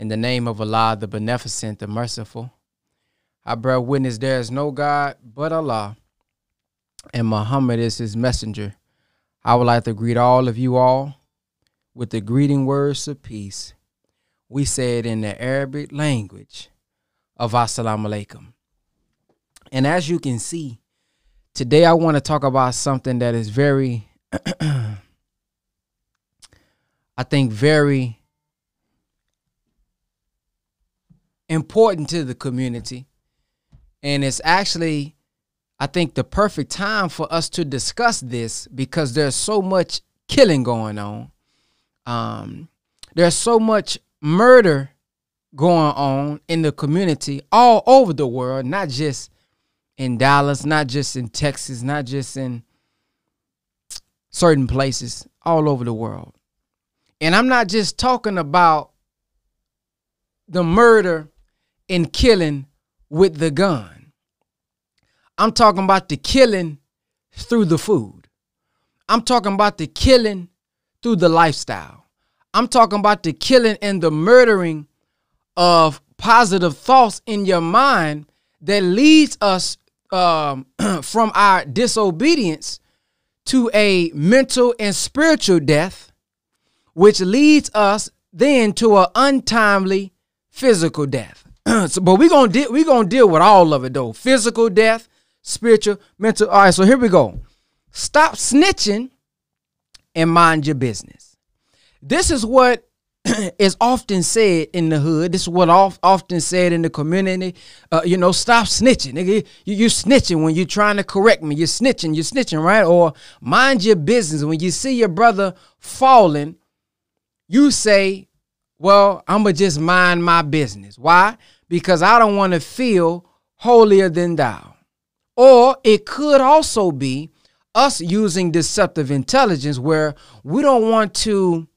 In the name of Allah, the Beneficent, the Merciful, I bear witness there is no God but Allah, and Muhammad is his messenger. I would like to greet all of you all with the greeting words of peace. We say it in the Arabic language of Assalamu alaikum. And as you can see, today I want to talk about something that is very, I think, very important to the community. And it's actually, I think, the perfect time for us to discuss this because there's so much killing going on. Um, there's so much murder going on in the community all over the world, not just in Dallas, not just in Texas, not just in certain places, all over the world. And I'm not just talking about the murder and killing with the gun. I'm talking about the killing through the food. I'm talking about the killing through the lifestyle. I'm talking about the killing and the murdering of positive thoughts in your mind that leads us um, from our disobedience to a mental and spiritual death, which leads us then to an untimely physical death. so, but we're gonna we're gonna deal with all of it though. Physical death, spiritual, mental. All right, so here we go. Stop snitching and mind your business. This is what is often said in the hood. This is what often said in the community. Uh, you know, stop snitching. Nigga, you, you snitching when you're trying to correct me. You're snitching. You're snitching, right? Or mind your business. When you see your brother falling, you say, well, I'm going to just mind my business. Why? Because I don't want to feel holier than thou. Or it could also be us using deceptive intelligence where we don't want to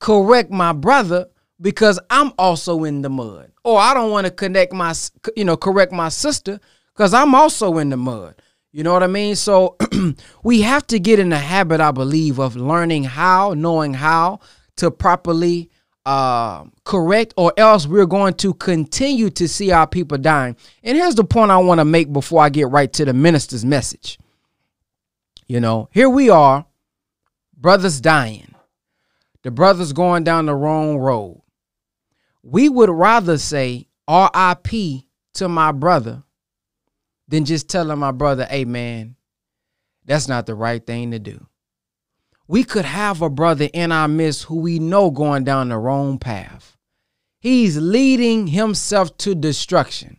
correct my brother because I'm also in the mud. Or I don't want to connect my you know correct my sister cuz I'm also in the mud. You know what I mean? So we have to get in the habit I believe of learning how, knowing how to properly uh, correct, or else we're going to continue to see our people dying. And here's the point I want to make before I get right to the minister's message. You know, here we are, brothers dying, the brothers going down the wrong road. We would rather say RIP to my brother than just telling my brother, hey man, that's not the right thing to do we could have a brother in our midst who we know going down the wrong path. He's leading himself to destruction.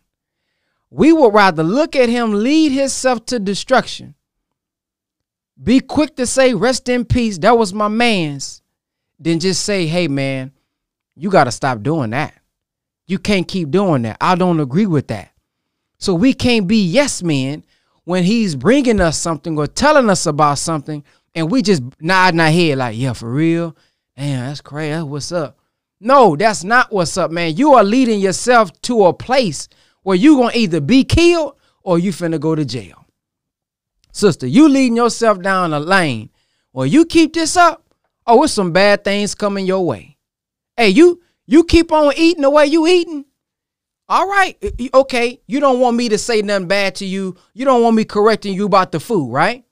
We would rather look at him lead himself to destruction. Be quick to say, rest in peace, that was my man's, than just say, hey, man, you got to stop doing that. You can't keep doing that. I don't agree with that. So we can't be yes men when he's bringing us something or telling us about something and we just nodding our head like, yeah, for real. Damn, that's crazy. What's up. No, that's not what's up, man. You are leading yourself to a place where you gonna either be killed or you finna go to jail. Sister, you leading yourself down a lane. Well, you keep this up, oh, it's some bad things coming your way. Hey, you you keep on eating the way you eating. All right, okay. You don't want me to say nothing bad to you. You don't want me correcting you about the food, right?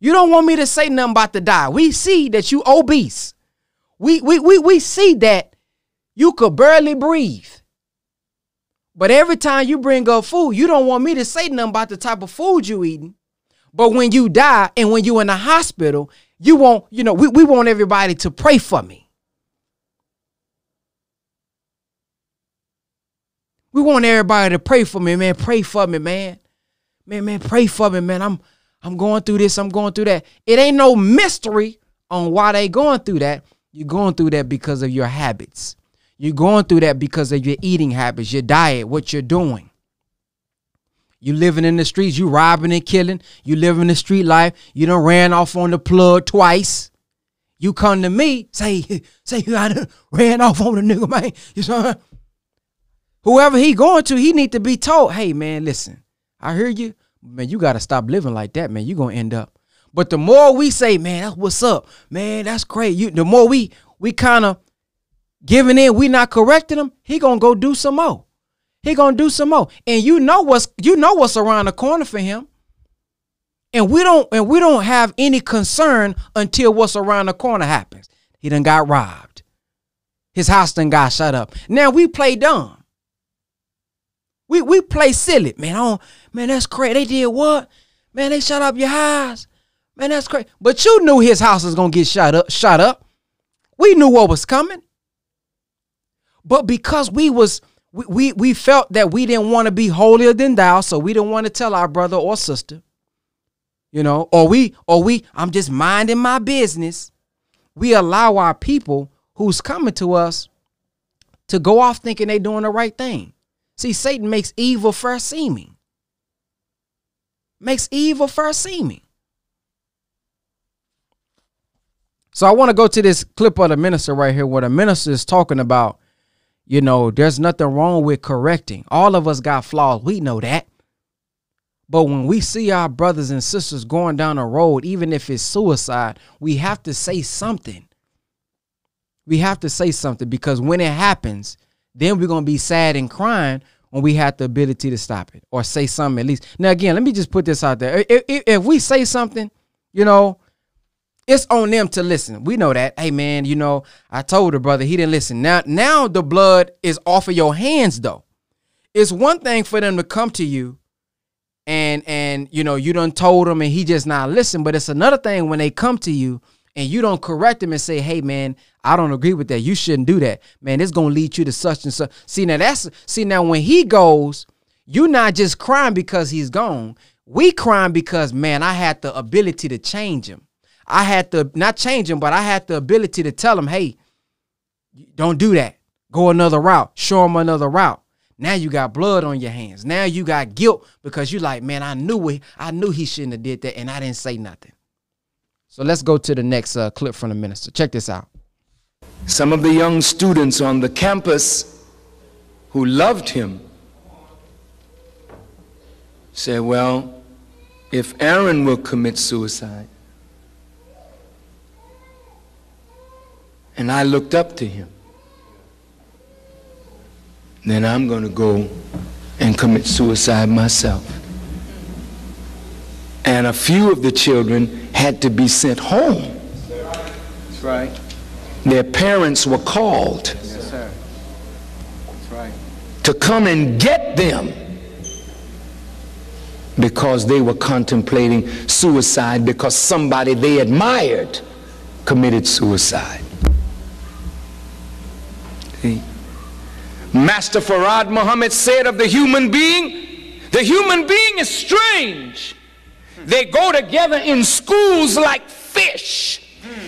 You don't want me to say nothing about the diet. We see that you obese. We we we we see that you could barely breathe. But every time you bring up food, you don't want me to say nothing about the type of food you eating. But when you die and when you in the hospital, you want, you know, we, we want everybody to pray for me. We want everybody to pray for me, man. Pray for me, man. Man, man, pray for me, man. I'm I'm going through this, I'm going through that. It ain't no mystery on why they going through that. You're going through that because of your habits. You're going through that because of your eating habits, your diet, what you're doing. You living in the streets, you robbing and killing, you living the street life, you done ran off on the plug twice. You come to me, say, say you done ran off on the nigga, man. You know, whoever he going to, he need to be told, hey man, listen, I hear you, man, you got to stop living like that, man. You're to end up. But the more we say, man, that's what's up, man, that's great. You, the more we we kind of giving in, we not correcting him, he gonna go do some more. He gonna do some more. And you know what's you know what's around the corner for him. And we don't and we don't have any concern until what's around the corner happens. He done got robbed. His house done got shut up. Now we play dumb. We we play silly. Man, oh man, that's crazy. They did what? Man, they shut up your house. Man, that's crazy. But you knew his house was gonna get shut up, shut up. We knew what was coming. But because we was we, we, we felt that we didn't want to be holier than thou, so we didn't want to tell our brother or sister, you know, or we, or we, I'm just minding my business. We allow our people who's coming to us to go off thinking they're doing the right thing. See, Satan makes evil first seeming. Makes evil first seeming. So I want to go to this clip of the minister right here where the minister is talking about you know, there's nothing wrong with correcting. All of us got flaws. We know that. But when we see our brothers and sisters going down a road, even if it's suicide, we have to say something. We have to say something because when it happens, then we're going to be sad and crying when we have the ability to stop it or say something at least. Now, again, let me just put this out there. If, if, if we say something, you know, it's on them to listen. We know that. Hey man, you know, I told her brother, he didn't listen. Now now the blood is off of your hands though. It's one thing for them to come to you and and you know, you done told them and he just not listen, but it's another thing when they come to you and you don't correct them and say, "Hey man, I don't agree with that. You shouldn't do that." Man, it's to lead you to such and such. See, now that's see now when he goes, you're not just crying because he's gone. We crying because man, I had the ability to change him. I had to not change him, but I had the ability to tell him, hey, don't do that. Go another route. Show him another route. Now you got blood on your hands. Now you got guilt because you like, man, I knew it. I knew he shouldn't have did that, and I didn't say nothing. So let's go to the next uh, clip from the minister. Check this out. Some of the young students on the campus who loved him said, well, if Aaron will commit suicide, and I looked up to him, then I'm going to go and commit suicide myself. And a few of the children had to be sent home. That's right. Their parents were called Yes, sir. That's right. to come and get them because they were contemplating suicide because somebody they admired committed suicide. See? Master Fard Muhammad said of the human being, the human being is strange. They go together in schools like fish.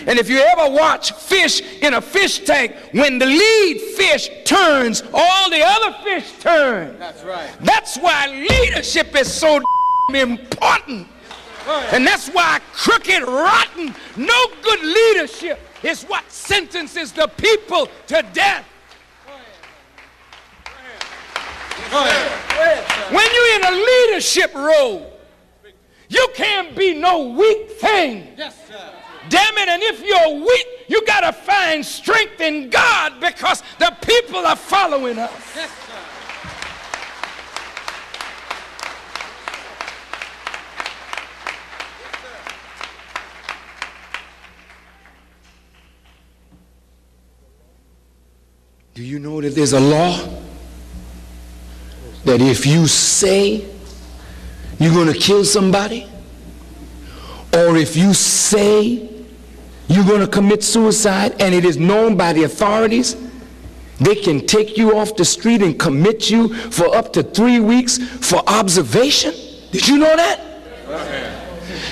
And if you ever watch fish in a fish tank, when the lead fish turns, all the other fish turn. That's right. That's why leadership is so important. And that's why crooked, rotten, no good leadership is what sentences the people to death. When you're in a leadership role, you can't be no weak thing. Yes, sir. Damn it, and if you're weak, you got to find strength in God because the people are following us. Yes, Do you know that there's a law that if you say you're going to kill somebody, or if you say you're going to commit suicide and it is known by the authorities, they can take you off the street and commit you for up to three weeks for observation. Did you know that?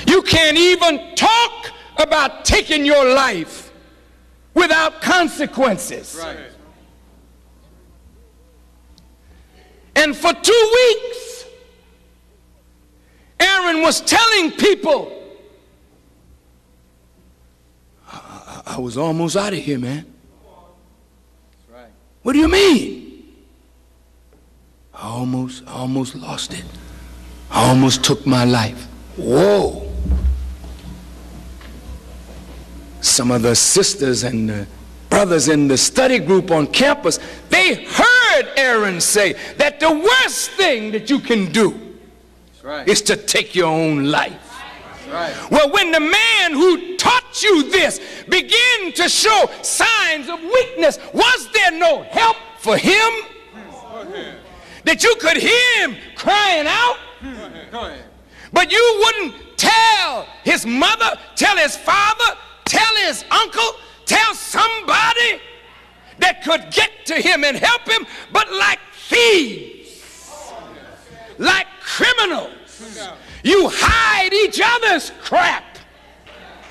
You can't even talk about taking your life without consequences. And for two weeks, Aaron was telling people, I, I- I was almost out of here, man. What do you mean? I almost, I almost lost it. I almost took my life. Whoa. Some of the sisters and the brothers in the study group on campus, they heard Aaron say that the worst thing that you can do right. is to take your own life. Right. Well, when the man who taught you this began to show signs of weakness, was there no help for him? That you could hear him crying out? Go ahead. Go ahead. But you wouldn't tell his mother, tell his father, tell his uncle, tell somebody that could get to him and help him, but like thieves, like criminals, you hide each other's crap.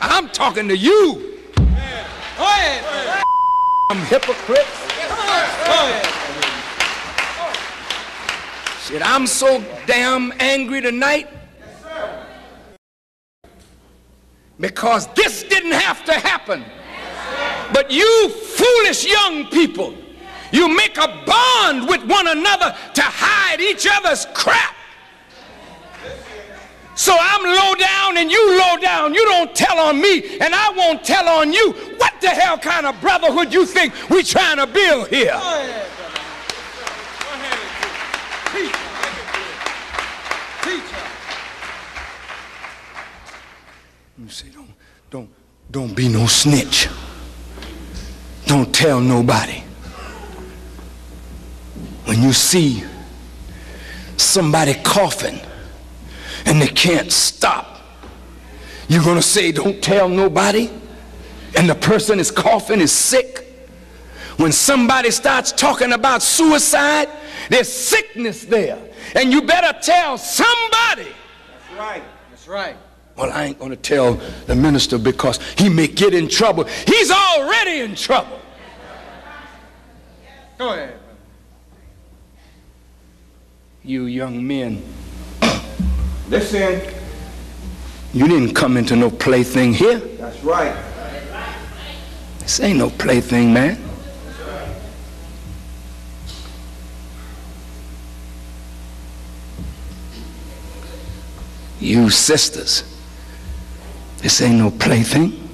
I'm talking to you. Go ahead. I'm hypocrites. Shit, I'm so damn angry tonight because this didn't have to happen. But you foolish young people, you make a bond with one another to hide each other's crap. So I'm low down and you low down. You don't tell on me and I won't tell on you. What the hell kind of brotherhood you think we trying to build here? Ahead, Go ahead. Teach. Teach. You say, don't, don't, don't be no snitch. Don't tell nobody. When you see somebody coughing and they can't stop, you're going to say, Don't tell nobody. And the person is coughing, is sick. When somebody starts talking about suicide, there's sickness there. And you better tell somebody. That's right. That's right. Well, I ain't going to tell the minister because he may get in trouble. He's already in trouble. Go ahead. You young men. Listen. You didn't come into no plaything here. That's right. This ain't no plaything, man. You sisters. This ain't no plaything.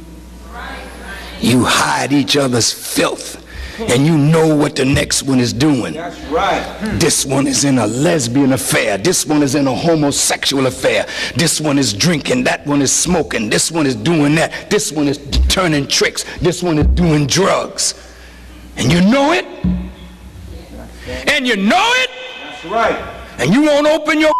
You hide each other's filth and you know what the next one is doing. That's right. Hmm. This one is in a lesbian affair. This one is in a homosexual affair. This one is drinking. That one is smoking. This one is doing that. This one is turning tricks. This one is doing drugs. And you know it. And you know it. That's right. And you won't open your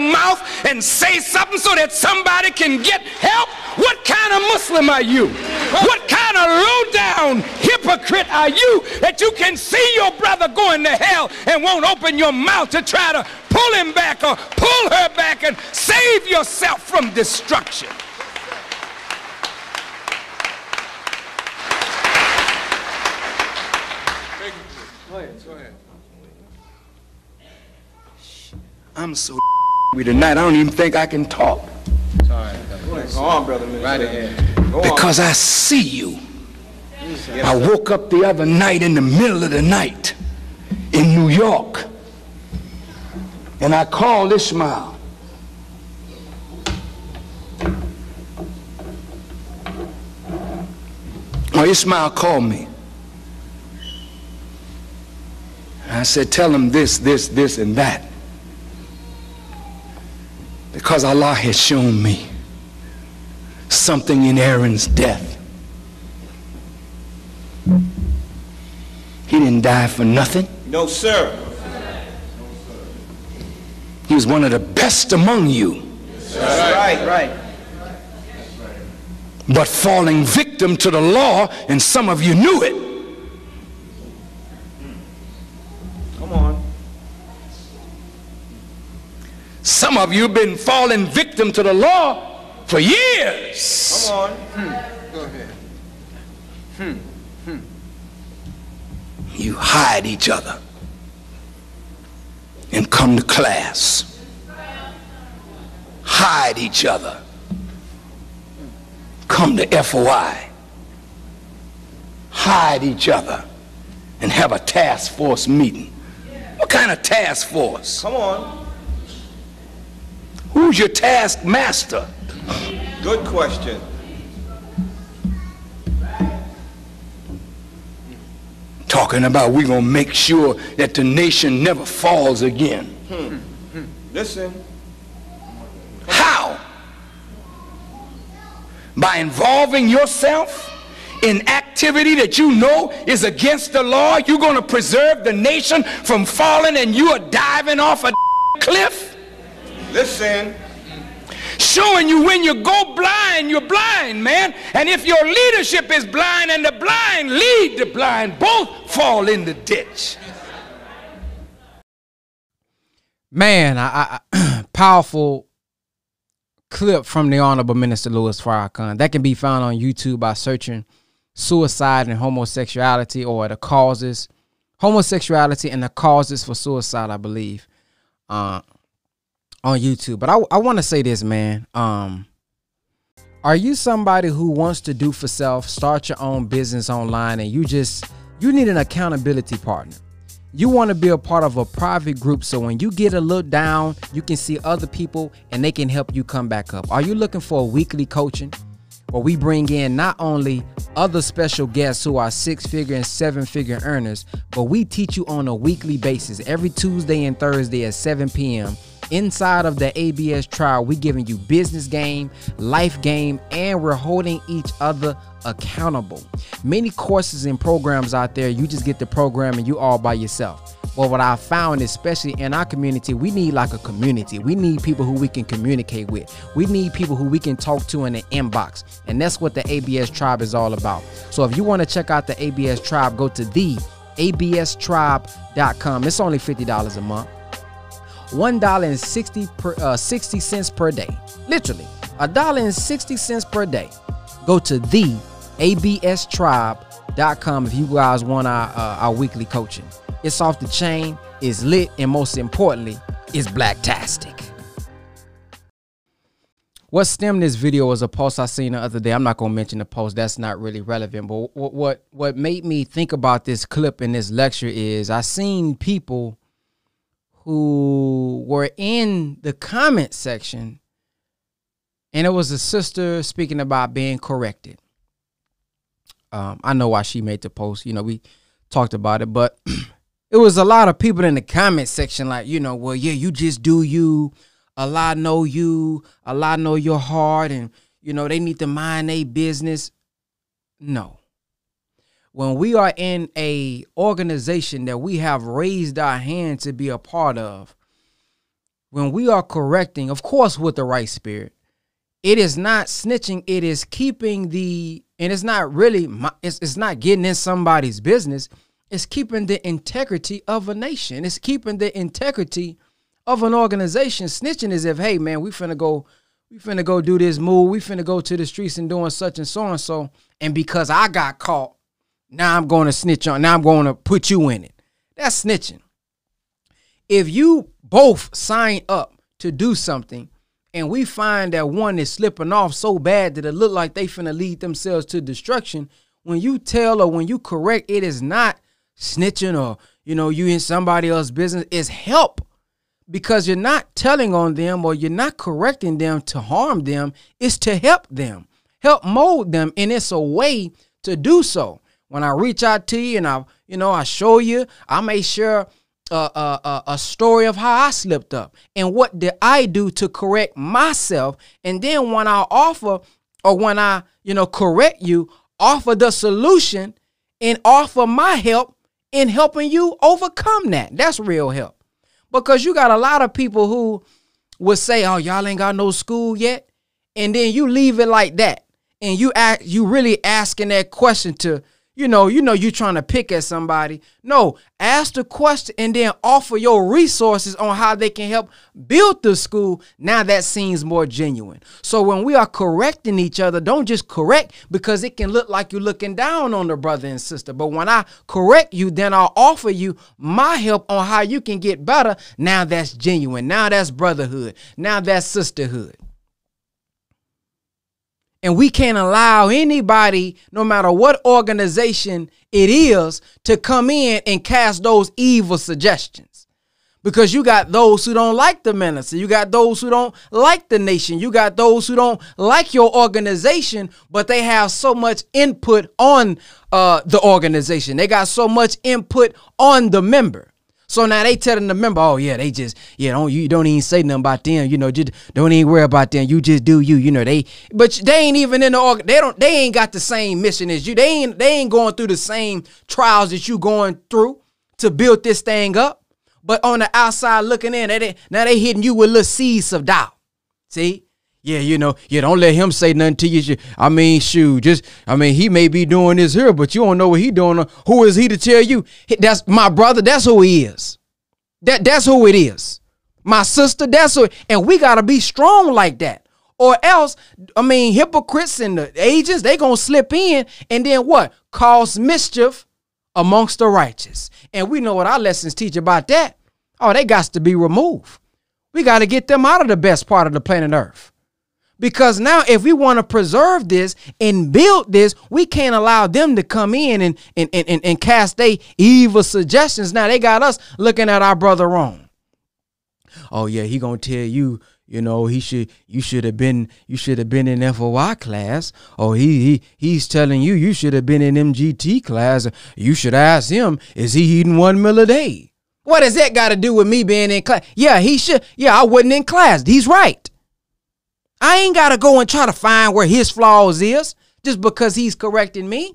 mouth and say something so that somebody can get help? What kind of Muslim are you? What kind of low down hypocrite are you that you can see your brother going to hell and won't open your mouth to try to pull him back or pull her back and save yourself from destruction? I'm so tonight. I don't even think I can talk. Sorry, Go on, brother. Right ahead. Go because on. I see you. I woke up the other night in the middle of the night in New York, and I called Ishmael. Well, Ishmael called me. I said, tell him this, this, this, and that. Because Allah has shown me something in Aaron's death. He didn't die for nothing. No, sir. He was one of the best among you. That's right. Right. But falling victim to the law, and some of you knew it. Some of you have been falling victim to the law for years. Come on. Hmm. Go ahead. Hmm. Hmm. You hide each other and come to class. Hide each other. Come to FOI. Hide each other and have a task force meeting. What kind of task force? Come on. Who's your taskmaster? Good question. talking about we're going to make sure that the nation never falls again. Hmm. Hmm. Listen. How? By involving yourself in activity that you know is against the law, you're going to preserve the nation from falling and you are diving off a cliff? Listen. Showing you when you go blind, you're blind, man. And if your leadership is blind and the blind lead the blind, both fall in the ditch. Man, I, I powerful clip from the Honorable Minister Louis Farrakhan. That can be found on YouTube by searching suicide and homosexuality or the causes, homosexuality and the causes for suicide, I believe, uh, on YouTube. But I, I want to say this, man. Um, are you somebody who wants to do for self, start your own business online, and you just you need an accountability partner? You want to be a part of a private group so when you get a little down, you can see other people and they can help you come back up. Are you looking for a weekly coaching? where we bring in not only other special guests who are six figure and seven figure earners, but we teach you on a weekly basis every Tuesday and Thursday at 7 p.m. Inside of the ABS tribe, we giving you business game, life game, and we're holding each other accountable. Many courses and programs out there, you just get the program and you all by yourself. Well, what I found, especially in our community, we need like a community. We need people who we can communicate with. We need people who we can talk to in the inbox. And that's what the ABS tribe is all about. So if you want to check out the ABS tribe, go to the abstribe.com. It's only $50 a month. $1.60 per uh, 60 cents per day. Literally, a dollar and 60 cents per day. Go to the abstribe.com if you guys want our, uh, our weekly coaching. It's off the chain, it's lit, and most importantly, it's blacktastic. What stemmed this video was a post I seen the other day. I'm not gonna mention the post; that's not really relevant. But what what what made me think about this clip in this lecture is I seen people who were in the comment section, and it was a sister speaking about being corrected. Um, I know why she made the post. You know, we talked about it, but it was a lot of people in the comment section like, you know, well, yeah, you just do you. A lot know you. A lot know your heart, and you know they need to mind their business. No. When we are in a organization that we have raised our hand to be a part of, when we are correcting, of course, with the right spirit, it is not snitching. It is keeping the, and it's not really, it's, it's not getting in somebody's business it's keeping the integrity of a nation. It's keeping the integrity of an organization. Snitching is if, hey man, we finna go, we finna go do this move. We finna go to the streets and doing such and so and so. And because I got caught, now I'm going to snitch on. Now I'm going to put you in it. That's snitching. If you both sign up to do something and we find that one is slipping off so bad that it look like they finna lead themselves to destruction, when you tell or when you correct, it is not snitching or you know you in somebody else's business is help because you're not telling on them or you're not correcting them to harm them it's to help them help mold them and it's a way to do so when i reach out to you and i you know i show you i make sure uh, uh, uh, a story of how I slipped up and what did I do to correct myself. And then when I offer or when I, you know, correct you, offer the solution and offer my help in helping you overcome that. That's real help. Because you got a lot of people who would say, "Oh, y'all ain't got no school yet," and then you leave it like that, and you act you really asking that question to you know, you know, you're trying to pick at somebody. No, ask the question and then offer your resources on how they can help build the school. Now that seems more genuine. So when we are correcting each other, don't just correct because it can look like you're looking down on the brother and sister. But when I correct you, then I'll offer you my help on how you can get better. Now that's genuine. Now that's brotherhood. Now that's sisterhood. And we can't allow anybody, no matter what organization it is, to come in and cast those evil suggestions. Because you got those who don't like the minister. You got those who don't like the nation. You got those who don't like your organization, but they have so much input on uh, the organization. They got so much input on the member. So now they telling the member, oh yeah, they just yeah don't you don't even say nothing about them, you know, just don't even worry about them. You just do you, you know. They but they ain't even in the. They don't. They ain't got the same mission as you. They ain't. They ain't going through the same trials that you going through to build this thing up. But on the outside looking in, they, now they hitting you with little seeds of doubt. See, yeah, you know, yeah, don't let him say nothing to you. I mean, shoot, just, I mean, he may be doing this here, but you don't know what he doing. Who is he to tell you? That's my brother. That's who he is. That that's who it is. My sister. That's who. And we gotta be strong like that, or else, I mean, hypocrites and the agents they gonna slip in and then what? Cause mischief amongst the righteous. And we know what our lessons teach about that. Oh, they got to be removed. We got to get them out of the best part of the planet Earth. Because now, if we want to preserve this and build this, we can't allow them to come in and, and, and, and cast their evil suggestions. Now they got us looking at our brother wrong. Oh yeah, he gonna tell you, you know, he should you should have been you should have been in FOI class. Or he he he's telling you you should have been in MGT class. You should ask him, is he eating one meal a day? What does that got to do with me being in class? Yeah, he should. Yeah, I wasn't in class. He's right. I ain't got to go and try to find where his flaws is just because he's correcting me.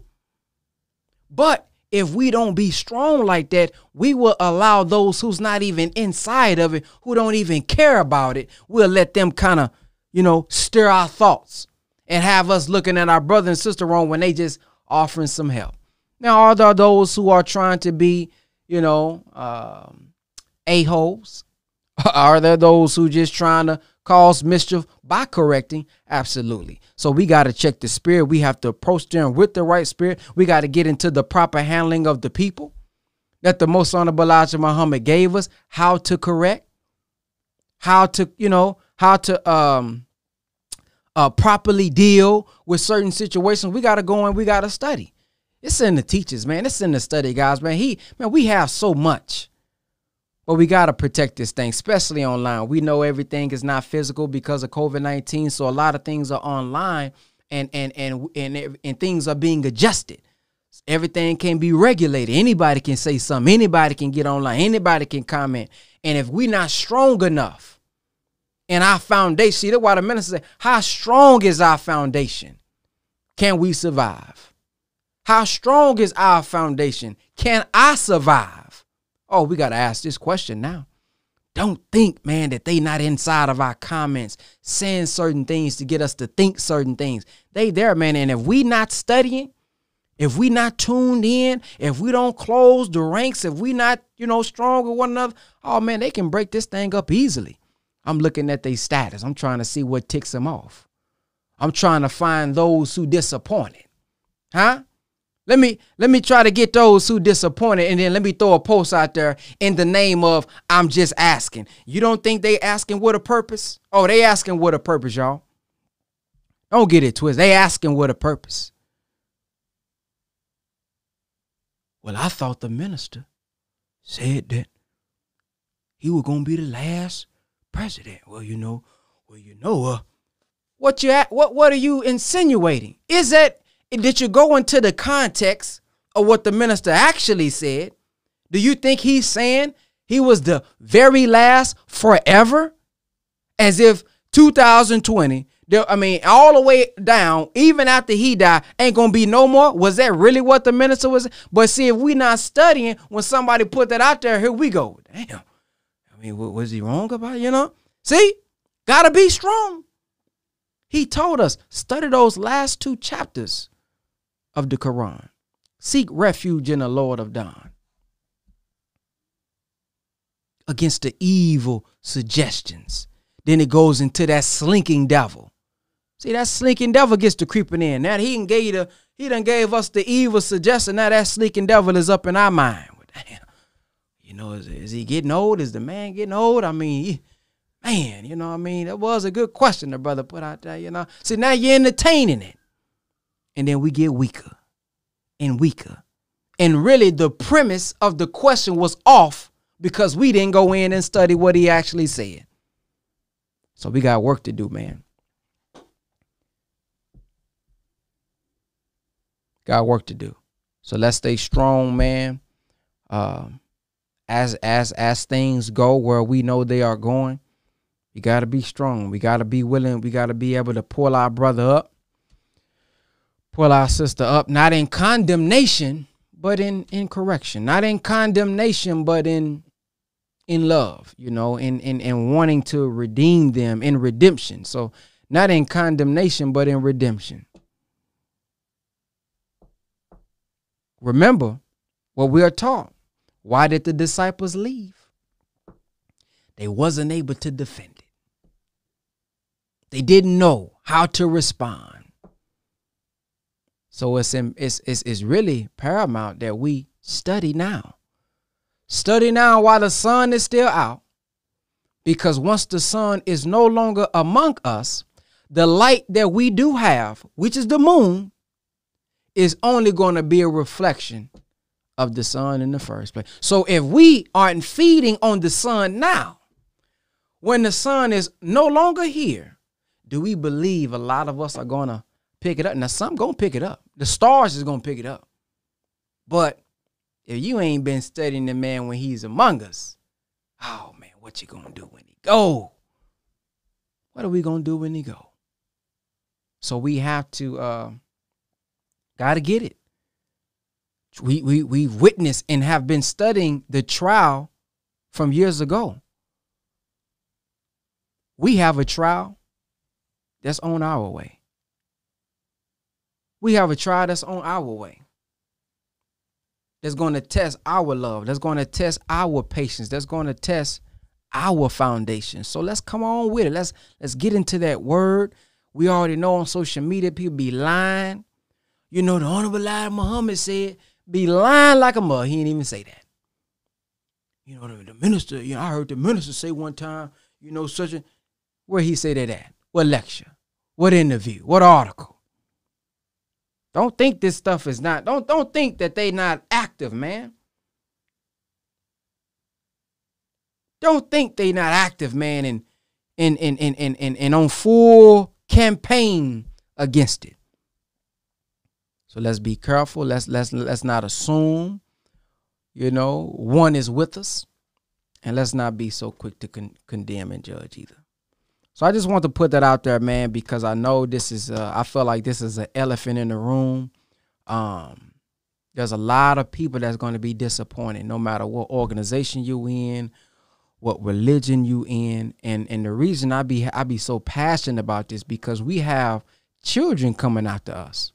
But if we don't be strong like that, we will allow those who's not even inside of it, who don't even care about it, we'll let them kind of, you know, stir our thoughts and have us looking at our brother and sister wrong when they just offering some help. Now, are there those who are trying to be, you know, um, a-holes? Are there those who just trying to cause mischief by correcting? Absolutely. So we got to check the spirit. We have to approach them with the right spirit. We got to get into the proper handling of the people that the most honorable Elijah Muhammad gave us, how to correct, how to, you know, how to um uh properly deal with certain situations. We got to go and we got to study. It's in the teachers, man. It's in the study, guys, man. He, man, we have so much. But we got to protect this thing, especially online. We know everything is not physical because of COVID 19. So a lot of things are online and, and, and, and, and things are being adjusted. Everything can be regulated. Anybody can say something. Anybody can get online. Anybody can comment. And if we're not strong enough in our foundation, see, that's why the minister said, How strong is our foundation? Can we survive? How strong is our foundation? Can I survive? Oh, we got to ask this question now. Don't think, man, that they not inside of our comments saying certain things to get us to think certain things. They there, man. And if we not studying, if we not tuned in, if we don't close the ranks, if we not, you know, strong with one another, oh man, they can break this thing up easily. I'm looking at their status. I'm trying to see what ticks them off. I'm trying to find those who disappointed. Huh? Let me let me try to get those who disappointed, and then let me throw a post out there in the name of I'm just asking. You don't think they asking what a purpose? Oh, they asking what a purpose, y'all. Don't get it twisted. They asking what a purpose. Well, I thought the minister said that he was gonna be the last president. Well, you know, well, you know, uh, what you at, what what are you insinuating? Is that did you go into the context of what the minister actually said? Do you think he's saying he was the very last forever? As if 2020, I mean, all the way down, even after he died, ain't gonna be no more. Was that really what the minister was? But see, if we not studying, when somebody put that out there, here we go. Damn. I mean, what was he wrong about you know? See, gotta be strong. He told us, study those last two chapters of the Quran. Seek refuge in the Lord of Dawn against the evil suggestions. Then it goes into that slinking devil. See, that slinking devil gets to creeping in. Now he done gave the, he done gave us the evil suggestion. Now that slinking devil is up in our mind. Damn. You know, is, is he getting old? Is the man getting old? I mean, he, man, you know what I mean? That was a good question the brother put out there, you know. See, now you're entertaining it and then we get weaker and weaker. And really, the premise of the question was off because we didn't go in and study what he actually said. So we got work to do, man. Got work to do. So let's stay strong, man. Um, as as as things go where we know they are going, we got to be strong. We got to be willing. We got to be able to pull our brother up, pull our sister up, not in condemnation, but in in correction. Not in condemnation, but in in love. You know, in in in wanting to redeem them in redemption. So not in condemnation, but in redemption. Remember what we are taught. Why did the disciples leave? They wasn't able to defend it. They didn't know how to respond. So it's, it's, it's, it's really paramount that we study now. Study now while the sun is still out. Because once the sun is no longer among us, the light that we do have, which is the moon, is only going to be a reflection of the sun in the first place. So if we aren't feeding on the sun now, when the sun is no longer here, do we believe a lot of us are going to pick it up? Now, some to pick it up. The stars is to pick it up. But if you ain't been studying the man when he's among us, oh man, what you to do when he go? What are we to do when he go? So we have to uh, Got to get it. We, we, we've witnessed and have been studying the trial from years ago. We have a trial that's on our way. We have a trial that's on our way. That's going to test our love. That's going to test our patience. That's going to test our foundation. So let's come on with it. Let's let's get into that word. We already know on social media people be lying. You know, the Honorable Elijah Muhammad said, be lying like a mother. He didn't even say that. You know, the, the, minister, you know, I heard the minister say one time, you know, such a, where he say that at? What lecture? What interview? What article? Don't think this stuff is not, don't, don't think that they not active, man. Don't think they not active, man, and and and and and, and, and on full campaign against it. So let's be careful. Let's let's let's not assume, you know, one is with us, and let's not be so quick to con- condemn and judge either. So I just want to put that out there, man, because I know this is. Uh, I feel like this is an elephant in the room. Um, there's a lot of people that's going to be disappointed, no matter what organization you in, what religion you in, and and the reason I be I be so passionate about this because we have children coming after us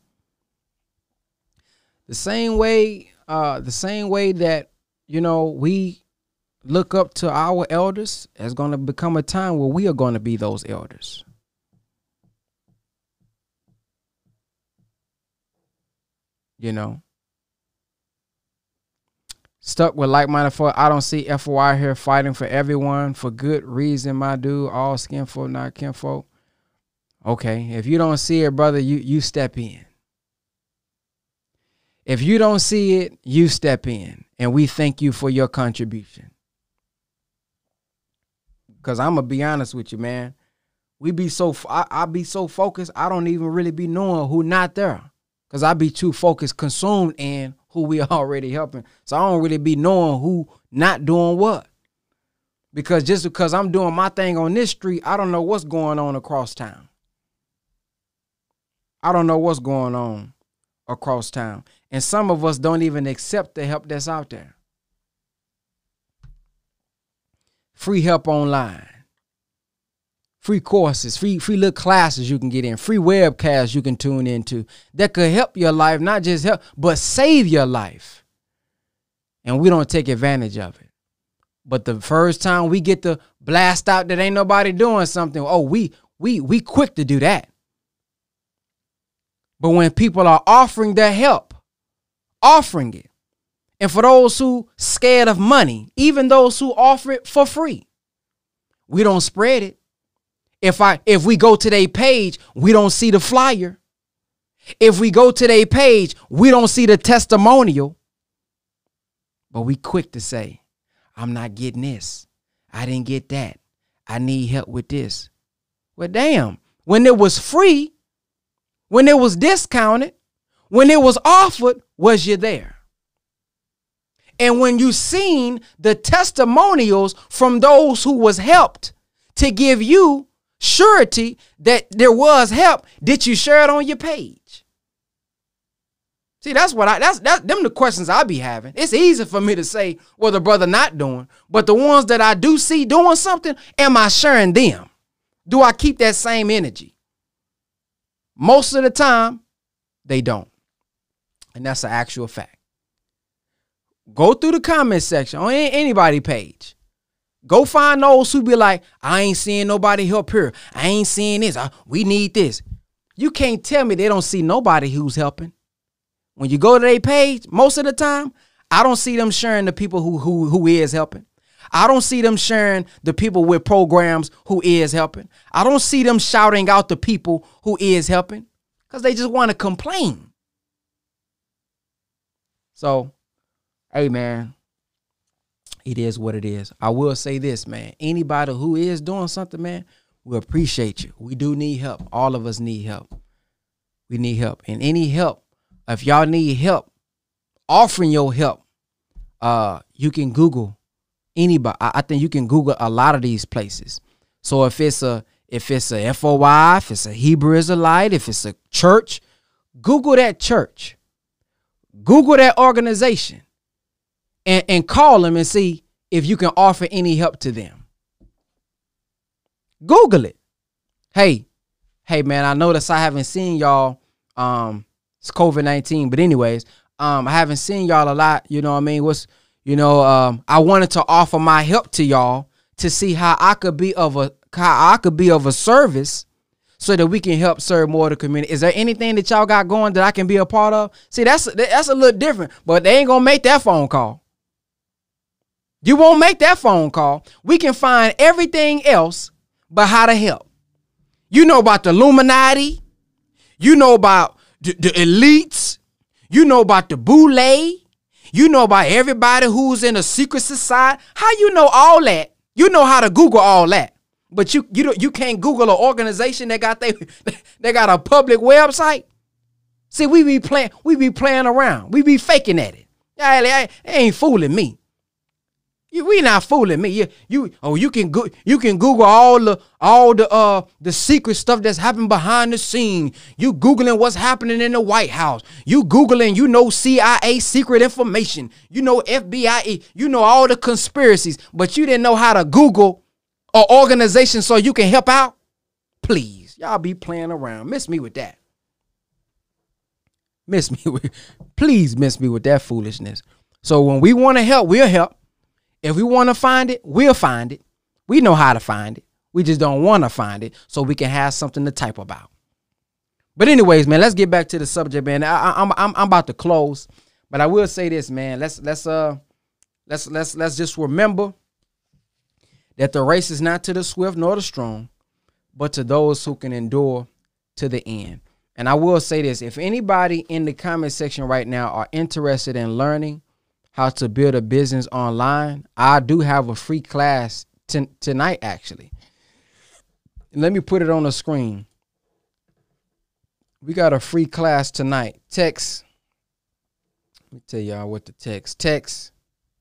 the same way uh the same way that you know we look up to our elders is going to become a time where we are going to be those elders. You know? Stuck with like-minded folk. I don't see foi here fighting for everyone for good reason my dude. All skin folk not kinfolk okay if you don't see it brother you you step in. If you don't see it, you step in, and we thank you for your contribution. Cause I'm gonna be honest with you, man. We be so I, I be so focused, I don't even really be knowing who not there. Cause I be too focused, consumed in who we already helping. So I don't really be knowing who not doing what. Because just because I'm doing my thing on this street, I don't know what's going on across town. I don't know what's going on across town. And some of us don't even accept the help that's out there. Free help online. Free courses, free free little classes you can get in, free webcasts you can tune into that could help your life, not just help, but save your life. And we don't take advantage of it. But the first time we get to blast out that ain't nobody doing something, oh, we we we quick to do that. But when people are offering their help, offering it, and for those who scared of money, even those who offer it for free, we don't spread it. If I if we go to their page, we don't see the flyer. If we go to their page, we don't see the testimonial. But we quick to say, I'm not getting this. I didn't get that. I need help with this. Well, damn. When it was free, when it was discounted, when it was offered, was you there? And when you seen the testimonials from those who was helped to give you surety that there was help, did you share it on your page? See, that's what I that's that them the questions I be having. It's easy for me to say what the brother not doing, but the ones that I do see doing something, am I sharing them? Do I keep that same energy? Most of the time, they don't. And that's an actual fact. Go through the comment section on anybody page. Go find those who be like, I ain't seeing nobody help here. I ain't seeing this. I, we need this. You can't tell me they don't see nobody who's helping. When you go to their page, most of the time, I don't see them sharing the people who who who is helping. I don't see them sharing the people with programs who is helping. I don't see them shouting out the people who is helping because they just want to complain. So, hey man, it is what it is. I will say this, man. Anybody who is doing something, man, we appreciate you. We do need help. All of us need help. We need help. And any help, if y'all need help, offering your help, uh, you can Google anybody. I, I think you can Google a lot of these places. So if it's a if it's a FOI, if it's a Hebrew Israelite, if it's a church, Google that church. Google that organization and, and call them and see if you can offer any help to them. Google it. Hey, hey man, I notice I haven't seen y'all. Um, it's COVID 19, but anyways, um, I haven't seen y'all a lot. You know what I mean? What's you know, um, I wanted to offer my help to y'all to see how I could be of a how I could be of a service so that we can help serve more of the community. Is there anything that y'all got going that I can be a part of? See, that's that's a little different, but they ain't gonna make that phone call. You won't make that phone call. We can find everything else but how to help. You know about the Illuminati. You know about the, the elites. You know about the boule. You know about everybody who's in a secret society. How you know all that? You know how to Google all that. But you you you can't Google an organization that got they they got a public website. See, we be playing we be playing around. We be faking at it. Yeah, ain't fooling me. You, we not fooling me. You, you oh you can go you can Google all the all the uh the secret stuff that's happening behind the scene. You googling what's happening in the White House. You googling you know CIA secret information. You know FBI. You know all the conspiracies, but you didn't know how to Google an organization so you can help out. Please, y'all be playing around. Miss me with that. Miss me with please miss me with that foolishness. So when we want to help, we'll help. If we want to find it, we'll find it. We know how to find it. We just don't want to find it so we can have something to type about. But anyways, man, let's get back to the subject, man. I, am I'm I'm about to close, but I will say this, man. Let's let's uh let's let's let's just remember that the race is not to the swift nor the strong, but to those who can endure to the end. And I will say this: if anybody in the comment section right now are interested in learning how to build a business online, I do have a free class t- tonight, actually. Let me put it on the screen. We got a free class tonight. Text. Let me tell y'all what to text. Text.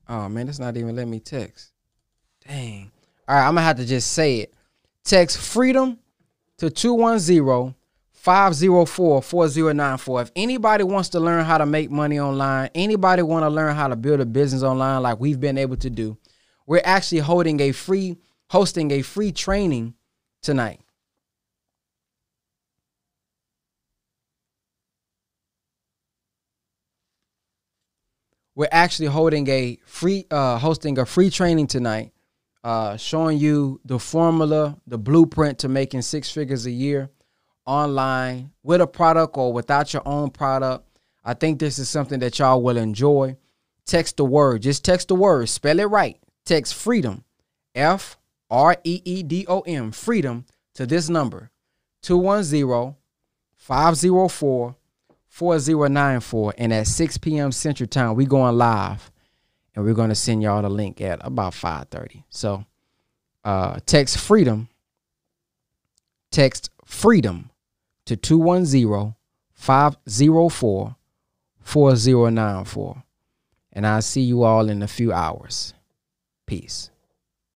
Oh man, it's not even letting me text. Dang. All right, I'm gonna have to just say it. Text freedom to 210 504 4094. If anybody wants to learn how to make money online, anybody want to learn how to build a business online like we've been able to do, we're actually holding a free hosting a free training tonight. We're actually holding a free uh hosting a free training tonight uh showing you the formula, the blueprint to making six figures a year online with a product or without your own product. I think this is something that y'all will enjoy. Text the word, just text the word, spell it right. Text freedom, F R E E D O M, freedom to this number 210 504 4094. And at 6 p.m. Central Time, we going live. and we're going to send y'all the link at about 5:30. So, uh, text freedom. Text freedom to 210-504-4094. And I'll see you all in a few hours. Peace.